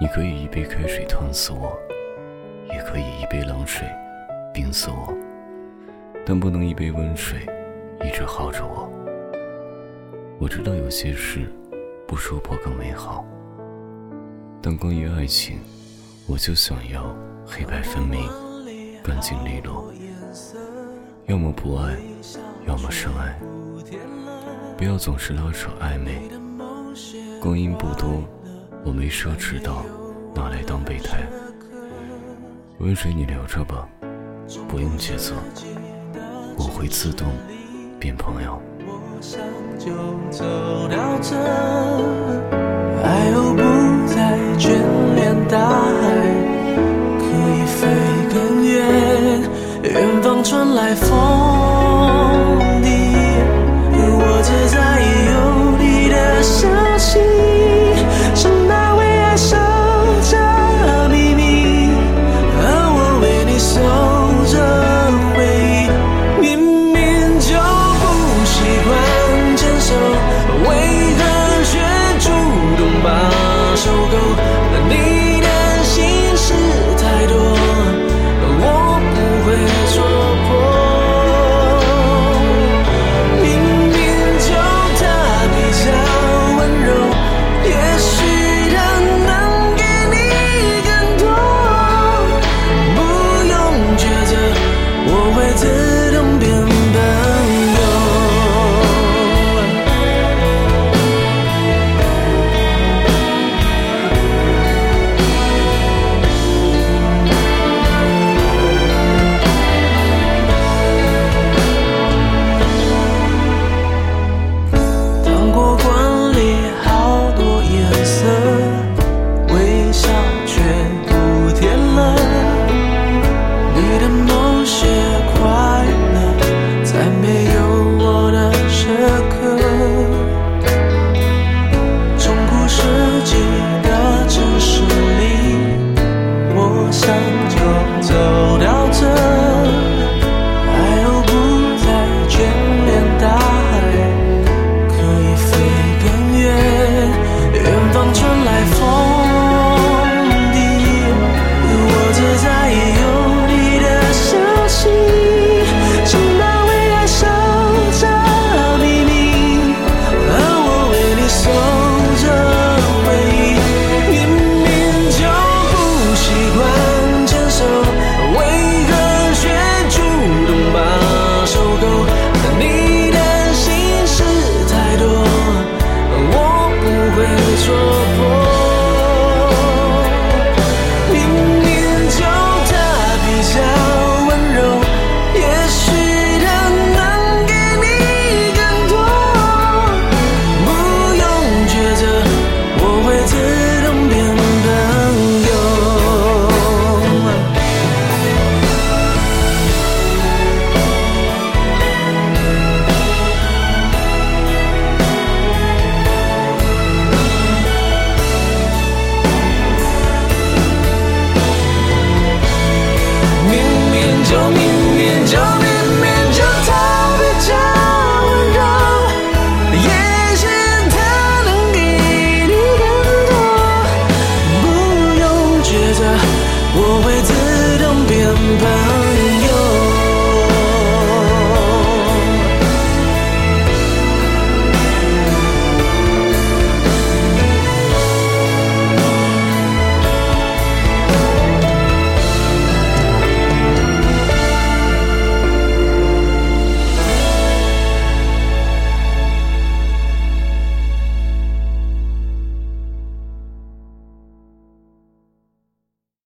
你可以一杯开水烫死我，也可以一杯冷水冰死我，但不能一杯温水一直耗着我。我知道有些事不说破更美好，但关于爱情，我就想要黑白分明、干净利落，要么不爱，要么深爱，不要总是拉扯暧昧。光阴不多。我没奢侈到拿来当备胎，温水你留着吧，不用抉择，我会自动变朋友。我想就走到这爱又不再眷恋大海，可以飞更远，远方传来风。就戳破明明就明明就明明就他比较温柔也许他能给你更多不用抉择我会自动变朋